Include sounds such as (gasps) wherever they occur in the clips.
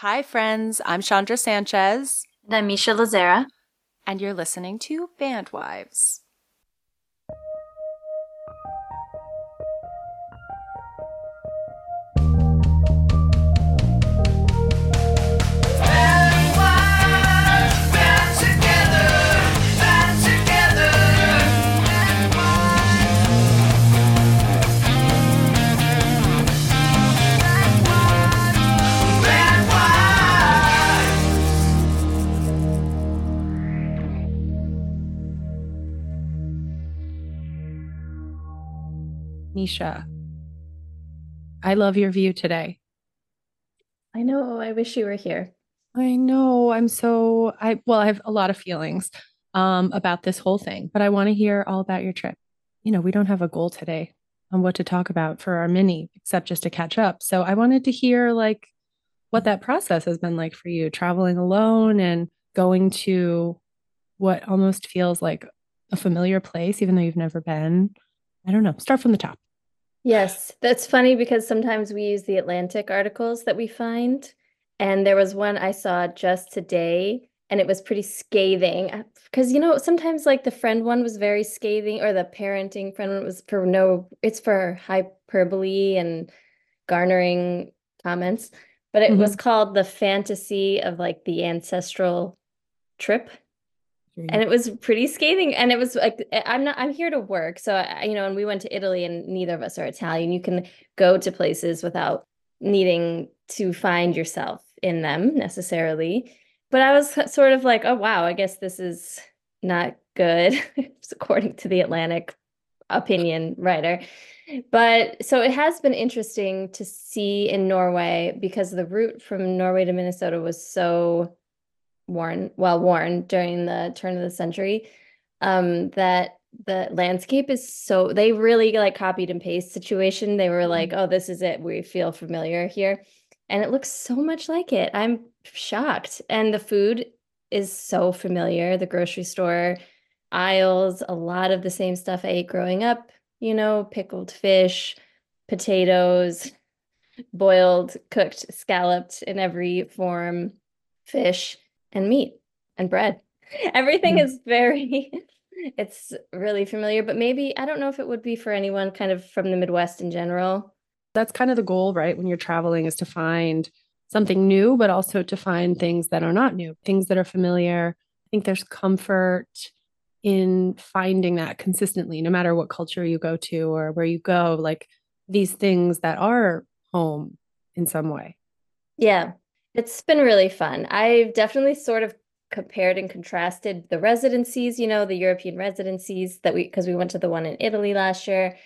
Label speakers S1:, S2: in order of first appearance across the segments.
S1: Hi, friends. I'm Chondra Sanchez.
S2: And I'm Misha Lazzara.
S1: And you're listening to Bandwives. Misha, I love your view today.
S2: I know. I wish you were here.
S1: I know. I'm so I well, I have a lot of feelings um about this whole thing, but I want to hear all about your trip. You know, we don't have a goal today on what to talk about for our mini except just to catch up. So I wanted to hear like what that process has been like for you traveling alone and going to what almost feels like a familiar place even though you've never been. I don't know. Start from the top.
S2: Yes, that's funny because sometimes we use the Atlantic articles that we find. And there was one I saw just today, and it was pretty scathing. Because, you know, sometimes like the friend one was very scathing, or the parenting friend one was for no, it's for hyperbole and garnering comments. But it mm-hmm. was called The Fantasy of like the Ancestral Trip and it was pretty scathing and it was like eh, i'm not i'm here to work so I, you know and we went to italy and neither of us are italian. You can go to places without needing to find yourself in them necessarily. But i was sort of like oh wow i guess this is not good (laughs) according to the atlantic opinion writer. But so it has been interesting to see in norway because the route from norway to minnesota was so worn well worn during the turn of the century um that the landscape is so they really like copied and paste situation. They were like mm-hmm. oh this is it. We feel familiar here. And it looks so much like it. I'm shocked. And the food is so familiar. The grocery store aisles a lot of the same stuff i ate growing up you know pickled fish potatoes boiled cooked scalloped in every form fish and meat and bread. (laughs) Everything mm-hmm. is very (laughs) it's really familiar, but maybe I don't know if it would be for anyone kind of from the Midwest in general.
S1: That's kind of the goal, right? When you're traveling is to find something new, but also to find things that are not new, things that are familiar. I think there's comfort in finding that consistently, no matter what culture you go to or where you go, like these things that are home in some way.
S2: Yeah. It's been really fun. I've definitely sort of compared and contrasted the residencies, you know, the European residencies that we, because we went to the one in Italy last year,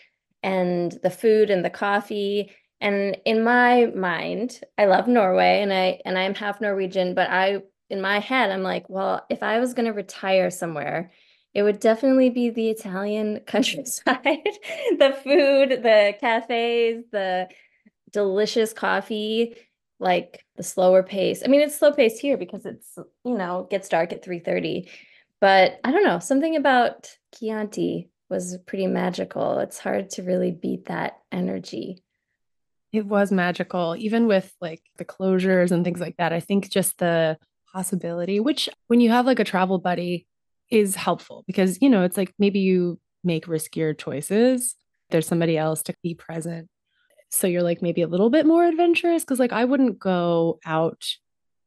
S2: and the food and the coffee. And in my mind, I love Norway and I and I'm half Norwegian, but I in my head, I'm like, well, if I was going to retire somewhere, it would definitely be the Italian (laughs) countryside. the food, the cafes, the delicious coffee like the slower pace. I mean, it's slow pace here because it's, you know, gets dark at 3:30. But I don't know, something about Chianti was pretty magical. It's hard to really beat that energy.
S1: It was magical, even with like the closures and things like that. I think just the possibility, which when you have like a travel buddy, is helpful because, you know, it's like maybe you make riskier choices. There's somebody else to be present so you're like maybe a little bit more adventurous because like I wouldn't go out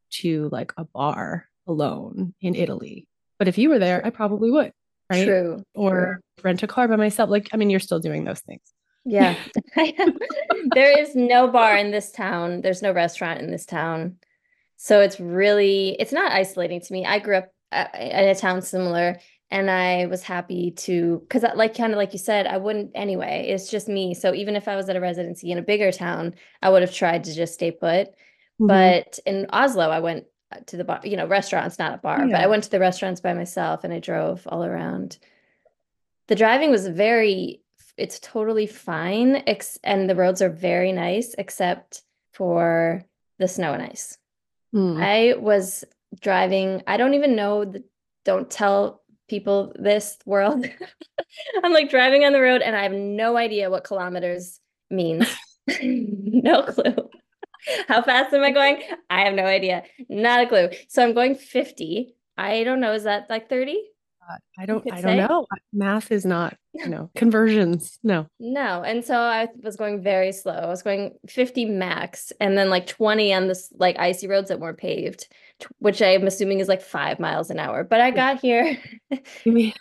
S1: to like a bar alone in Italy. But if you were there, I probably would. Right.
S2: True.
S1: Or true. rent a car by myself. Like, I mean, you're still doing those things.
S2: Yeah. (laughs) (laughs) there is no bar in this town. There's no restaurant in this town. So it's really, it's not isolating to me. I grew up uh, in a town similar and I was happy to because like kind of like you said, I wouldn't anyway. It's just me. So even if I was at a residency in a bigger town, I would have tried to just stay put. Mm-hmm. But in Oslo, I went uh, to the bar, you know, restaurants, not a bar, yeah. but I went to the restaurants by myself and I drove all around. The driving was very it's totally fine ex- and the roads are very nice except for the snow and ice. Mm. I was driving, I don't even know the don't tell people this world. (laughs) I'm like driving on the road and I have no idea what kilometers means. (laughs) no clue. How fast am I going? I have no idea. Not a clue. So I'm going 50. I don't know. Is that like 30?
S1: Uh, I don't I don't say? know. Math is not, you know, (laughs) conversions. No.
S2: No. And so I was going very slow. I was going 50 max and then like 20 on this like icy roads that weren't paved, which I'm assuming is like five miles an hour. But I got here. (laughs) (laughs)
S1: you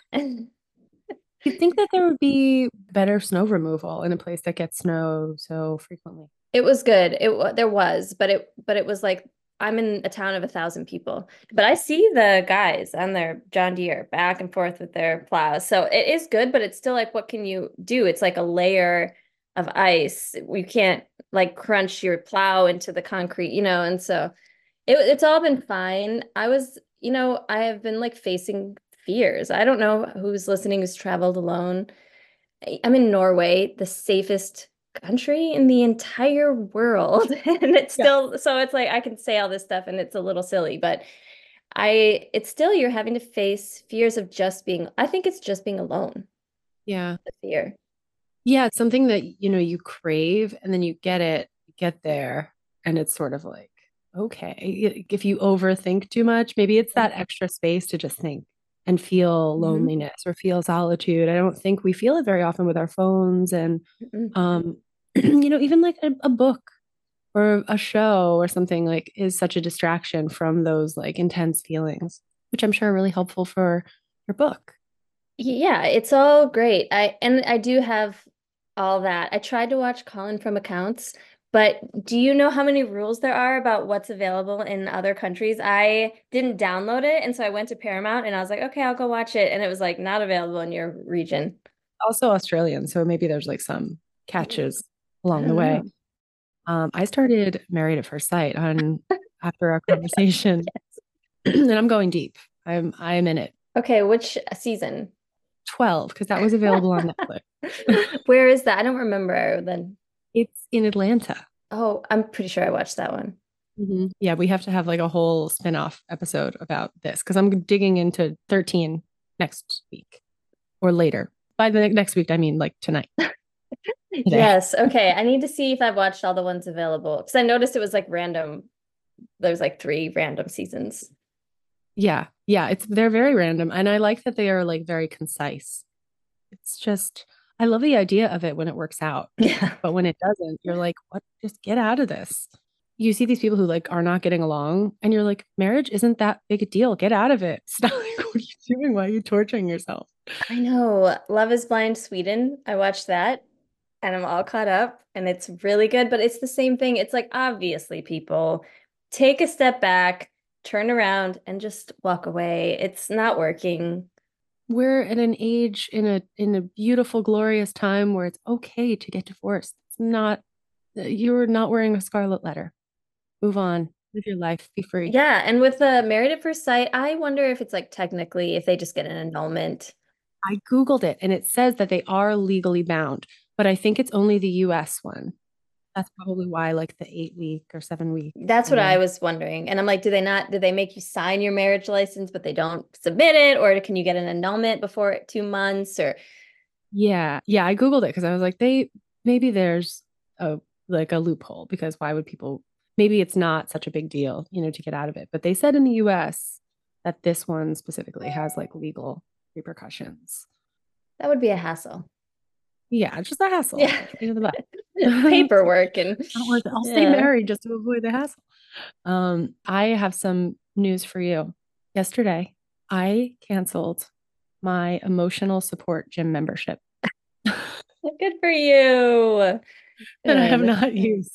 S1: think that there would be better snow removal in a place that gets snow so frequently?
S2: It was good. It there was, but it but it was like I'm in a town of a thousand people, but I see the guys on their John Deere back and forth with their plows. So it is good, but it's still like, what can you do? It's like a layer of ice. You can't like crunch your plow into the concrete, you know? And so it, it's all been fine. I was, you know, I have been like facing fears. I don't know who's listening who's traveled alone. I'm in Norway, the safest country in the entire world (laughs) and it's still yeah. so it's like i can say all this stuff and it's a little silly but i it's still you're having to face fears of just being i think it's just being alone
S1: yeah
S2: the fear
S1: yeah it's something that you know you crave and then you get it get there and it's sort of like okay if you overthink too much maybe it's that extra space to just think and feel mm-hmm. loneliness mm-hmm. or feel solitude i don't think we feel it very often with our phones and mm-hmm. um (clears throat) you know, even like a, a book or a show or something like is such a distraction from those like intense feelings, which I'm sure are really helpful for your book.
S2: Yeah, it's all great. I and I do have all that. I tried to watch Colin from Accounts, but do you know how many rules there are about what's available in other countries? I didn't download it, and so I went to Paramount and I was like, okay, I'll go watch it, and it was like not available in your region.
S1: Also Australian, so maybe there's like some catches along the way. (laughs) Um, I started Married at First Sight on (laughs) after our conversation, yes. (clears throat) and I'm going deep. I'm I'm in it.
S2: Okay, which season?
S1: Twelve, because that was available on Netflix. (laughs)
S2: Where is that? I don't remember. Then
S1: it's in Atlanta.
S2: Oh, I'm pretty sure I watched that one.
S1: Mm-hmm. Yeah, we have to have like a whole spin-off episode about this because I'm digging into 13 next week or later. By the next week, I mean like tonight. (laughs)
S2: Yes. Okay. I need to see if I've watched all the ones available because I noticed it was like random. There's like three random seasons.
S1: Yeah. Yeah. It's they're very random. And I like that they are like very concise. It's just I love the idea of it when it works out.
S2: Yeah.
S1: But when it doesn't, you're like, what just get out of this. You see these people who like are not getting along and you're like, marriage isn't that big a deal. Get out of it. (laughs) Stop. what are you doing? Why are you torturing yourself?
S2: I know. Love is Blind Sweden. I watched that and I'm all caught up and it's really good. But it's the same thing. It's like, obviously, people take a step back, turn around, and just walk away. It's not working.
S1: We're at an age in a in a beautiful, glorious time where it's okay to get divorced. It's not you're not wearing a scarlet letter. Move on. Live your life. Be free.
S2: Yeah. And with the married at first sight, I wonder if it's like technically if they just get an annulment.
S1: I Googled it and it says that they are legally bound but I think it's only the US one. That's probably why, like the eight week or seven week.
S2: That's what I was wondering. And I'm like, do they not, do they make you sign your marriage license, but they don't submit it? Or can you get an annulment before two months? Or,
S1: yeah. Yeah. I Googled it because I was like, they, maybe there's a, like a loophole because why would people, maybe it's not such a big deal, you know, to get out of it. But they said in the US that this one specifically has like legal repercussions.
S2: That would be a hassle.
S1: Yeah, just a hassle.
S2: Yeah. (laughs) (laughs) Paperwork and
S1: I'll, stay yeah. married just to avoid the hassle. Um, I have some news for you. Yesterday, I canceled my emotional support gym membership.
S2: Good for you.
S1: That I have not used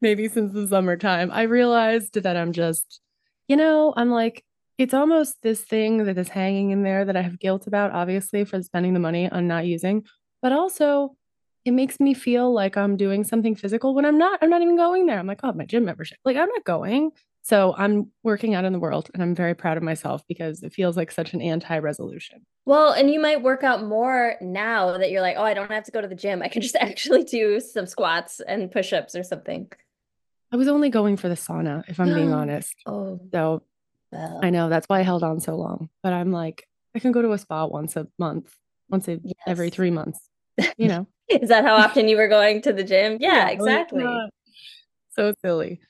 S1: maybe since the summertime. I realized that I'm just, you know, I'm like, it's almost this thing that is hanging in there that I have guilt about, obviously, for spending the money on not using but also it makes me feel like I'm doing something physical when I'm not. I'm not even going there. I'm like, oh, my gym membership. Like, I'm not going. So I'm working out in the world and I'm very proud of myself because it feels like such an anti resolution.
S2: Well, and you might work out more now that you're like, oh, I don't have to go to the gym. I can just (laughs) actually do some squats and push ups or something.
S1: I was only going for the sauna, if I'm being (gasps) honest.
S2: Oh,
S1: so well. I know that's why I held on so long. But I'm like, I can go to a spa once a month, once a, yes. every three months (laughs) you know
S2: is that how often you were going to the gym (laughs) yeah, oh, yeah exactly
S1: so silly.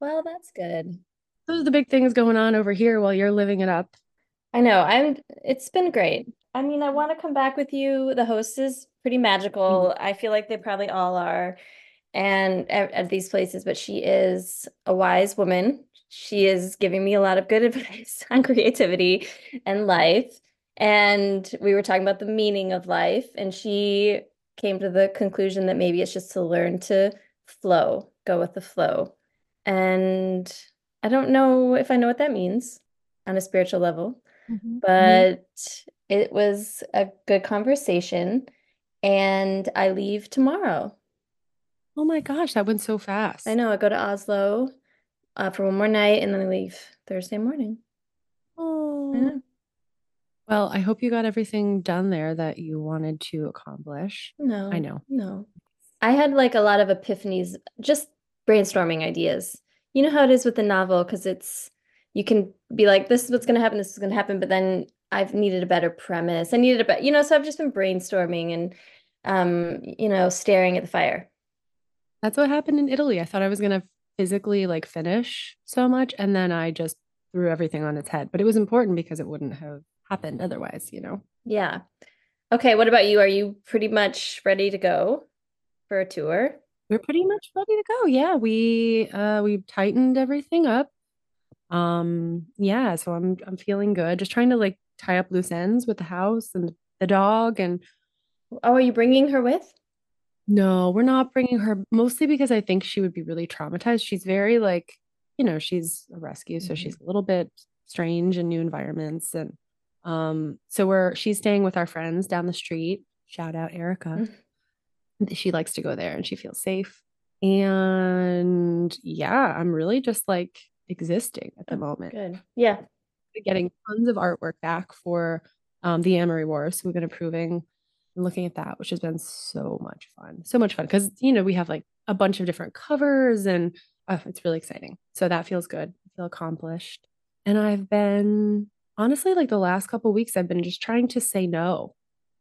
S2: Well, that's good.
S1: Those are the big things going on over here while you're living it up.
S2: I know. I'm it's been great. I mean, I want to come back with you. The host is pretty magical. Mm-hmm. I feel like they probably all are. And at, at these places, but she is a wise woman. She is giving me a lot of good (laughs) advice on creativity and life. And we were talking about the meaning of life, and she came to the conclusion that maybe it's just to learn to flow, go with the flow. And I don't know if I know what that means on a spiritual level,
S1: Mhm.
S2: but it was a good conversation. And I leave tomorrow.
S1: Oh my gosh, that went so fast.
S2: I know I go to Oslo uh, for one more night and then I leave Thursday morning.
S1: Oh.
S2: know.
S1: Well, I hope you got everything done there that you wanted to accomplish.
S2: No,
S1: I know.
S2: no. I had like a lot of epiphanies, just brainstorming ideas. You know how it is with the novel, because it's you can be like, this is what's gonna happen, this is gonna happen, but then I've needed a better premise. I needed a better, you know, so I've just been brainstorming and um, you know, staring at the fire.
S1: That's what happened in Italy. I thought I was gonna physically like finish so much, and then I just threw everything on its head. But it was important because it wouldn't have happened otherwise, you know.
S2: Yeah. Okay, what about you? Are you pretty much ready to go for a tour?
S1: We're pretty much ready to go. Yeah, we uh we tightened everything up. Um, yeah, so I'm I'm feeling good. Just trying to like tie up loose ends with the house and the dog and
S2: Oh, are you bringing her with?
S1: no, we're not bringing her mostly because I think she would be really traumatized. She's very like, you know, she's a rescue, so
S2: Mhm.
S1: she's a little bit strange in new environments and um so we're she's staying with our friends down the street. Shout out Erica. She likes to go there and she feels safe. And yeah, I'm really just like existing at the
S2: Oh,
S1: moment.
S2: Good. Yeah.
S1: Getting tons of artwork back for um, the Amory Wars. So we've been approving and looking at that, which has been so much fun. So much fun because, you know, we have like a bunch of different covers and oh, it's really exciting. So that feels good. I feel accomplished. And I've been honestly like the last couple weeks, I've been just trying to say no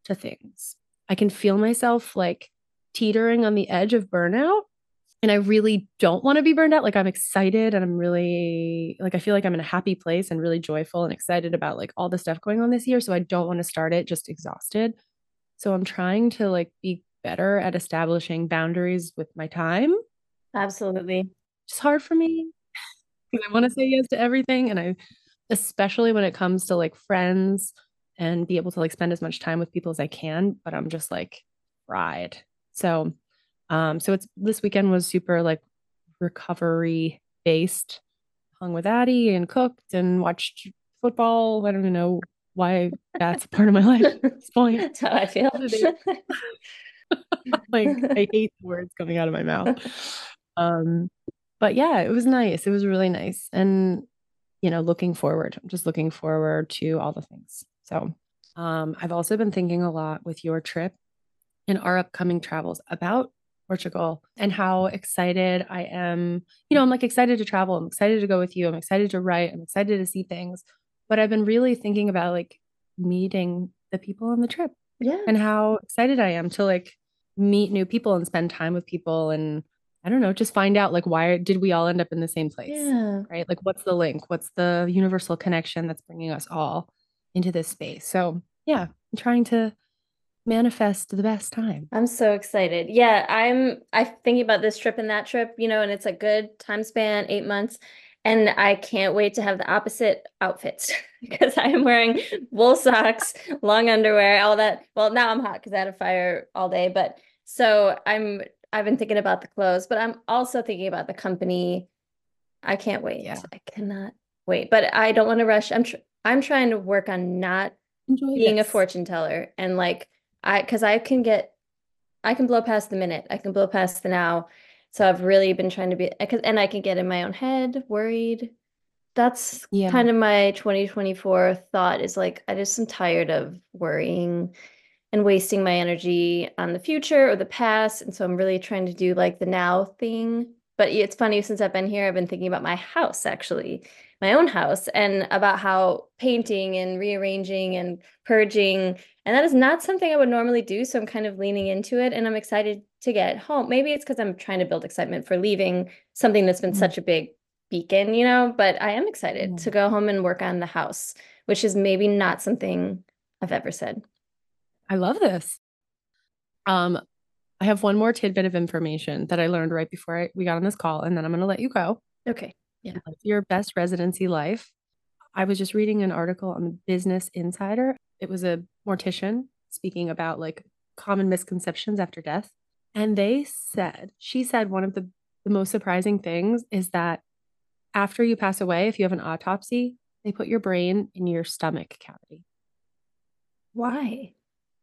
S1: to things. I can feel myself like teetering on the edge of burnout. And I really don't want to be burned out. Like I'm excited and I'm really like I feel like I'm in a happy place and really joyful and excited about like all the stuff going on this year. So I don't want to start it just exhausted. So I'm trying to like be better at establishing boundaries with my time.
S2: Absolutely.
S1: It's hard for me because I want to say yes to everything. And I, especially when it comes to like friends and be able to like spend as much time with people as I can, but I'm just like fried. So, um, so it's this weekend was super like recovery based. Hung with Addie and cooked and watched football. I don't even know why that's part of my life at this point.
S2: That's how I feel. (laughs)
S1: like I hate the words coming out of my mouth. (laughs) Um, but yeah, it was nice. It was really nice. And you know, looking forward. I'm just looking forward to all the things. So, um, I've also been thinking a lot with your trip and our upcoming travels about Portugal and how excited I am. You know, I'm like excited to travel. I'm excited to go with you. I'm excited to write. I'm excited to see things. But I've been really thinking about like meeting the people on the trip
S2: Yeah.
S1: and how excited I am to like meet new people and spend time with people and I don't know, just find out like why did we all end up in the same place?
S2: Yeah.
S1: Right? Like what's the link? What's the universal connection that's bringing us all into this space? So, yeah, I'm trying to manifest the best time.
S2: I'm so excited. Yeah, I'm I thinking about this trip and that trip, you know, and it's a good time span, eight months. And I can't wait to have the opposite outfits (laughs) because I am wearing wool socks, long underwear, all that. Well, now I'm hot because I had a fire all day, but so I'm I've been thinking about the clothes, but I'm also thinking about the company. I can't wait.
S1: Yeah.
S2: I cannot wait. But I don't want to rush. I'm tr I'm trying to work on not
S1: Enjoy
S2: being a fortune teller and like I because I can get I can blow past the minute. I can blow past the now. So I've really been trying to be and I can get in my own head, worried. That's
S1: Yeah.
S2: kind of my 2024 thought is like I just am tired of worrying and wasting my energy on the future or the past. And so I'm really trying to do like the now thing. But it's funny since I've been here, I've been thinking about my house actually, my own house, and about how painting and rearranging and purging, and that is not something I would normally do. So I'm kind of leaning into it and I'm excited to get home. Maybe it's because I'm trying to build excitement for leaving something that's been
S1: Mhm.
S2: such a big beacon, you know, but I am excited
S1: Yeah.
S2: to go home and work on the house, which is maybe not something I've ever said.
S1: I love this. Um, I have one more tidbit of information that I learned right before I, we got on this call, and then I'm going to let you go.
S2: Okay.
S1: Live Your best residency life. I was just reading an article on the Business Insider. It was a mortician speaking about like common misconceptions after death. And they said, she said one of the, the most surprising things is that after you pass away, if you have an autopsy, they put your brain in your stomach cavity.
S2: Why?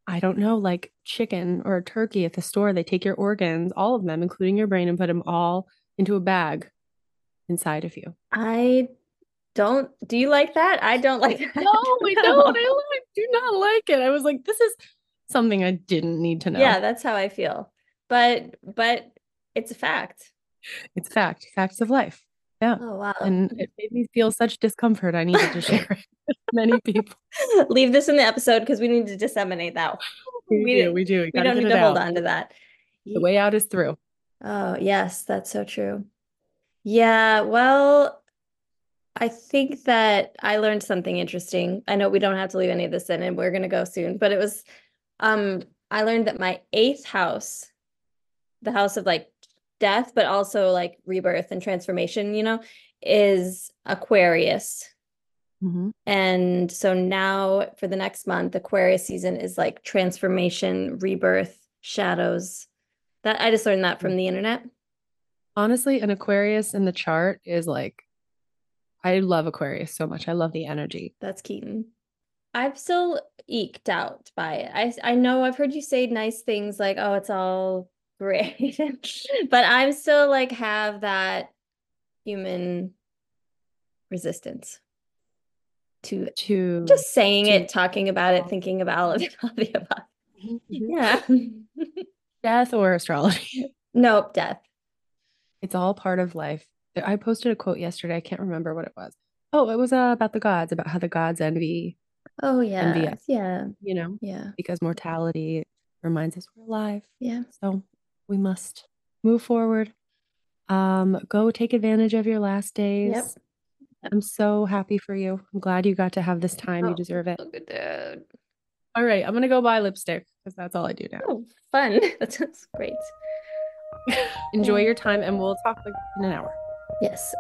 S1: I don't know, like chicken or a turkey at the store, they take your organs, all of them, including your brain, and put them all into a bag inside of you.
S2: I don't. Do you like that? I don't like that.
S1: No, I don't. I (laughs) do not like it. I was like, this is something I didn't need to know.
S2: Yeah, that's how I feel. But but it's a fact.
S1: It's fact, facts of life. Yeah.
S2: Oh wow.
S1: And it made me feel such discomfort. I needed to (laughs) share it many (laughs) people.
S2: Leave this in the episode because we need to disseminate that.
S1: We, (laughs)
S2: We-
S1: do, we do.
S2: We
S1: gotta
S2: don't need to hold
S1: out.
S2: on to that.
S1: The way out is through.
S2: Oh, yes, that's so true. Yeah, well, I think that I learned something interesting. I know we don't have to leave any of this in and we're gonna go soon, but it was um I learned that my eighth house, the house of like death, but also like rebirth and transformation, you know, is Aquarius.
S1: Mhm.
S2: And so now for the next month, Aquarius season is like transformation, rebirth, shadows. That I just learned that from the internet.
S1: Honestly, an Aquarius in the chart is like, I love Aquarius so much. I love the energy.
S2: That's Keaton. I'm still eked out by it. I I know I've heard you say nice things like, "Oh, it's all (laughs) great," but I'm still like have that human resistance to
S1: To
S2: just saying
S1: to-
S2: it, talking about it, thinking about all of it, (laughs) all the above.
S1: Mhm.
S2: Yeah. (laughs)
S1: death or astrology.
S2: Nope, death.
S1: It's all part of life. I posted a quote yesterday. I can't remember what it was. Oh, it was uh, about the gods, about how the gods envy,
S2: Oh yeah.
S1: MVS.
S2: Yeah.
S1: you know,
S2: Yeah.
S1: because mortality reminds us we're alive.
S2: Yeah.
S1: So we must move forward. Um, go take advantage of your last days.
S2: Yep.
S1: I'm so happy for you. I'm glad you got to have this time. You
S2: Oh,
S1: deserve it.
S2: Look at that.
S1: All right, I'm gonna go buy lipstick because that's all I do now.
S2: Oh, fun. (laughs) That sounds great. (laughs)
S1: Enjoy your time, and we'll talk like in an hour.
S2: Yes.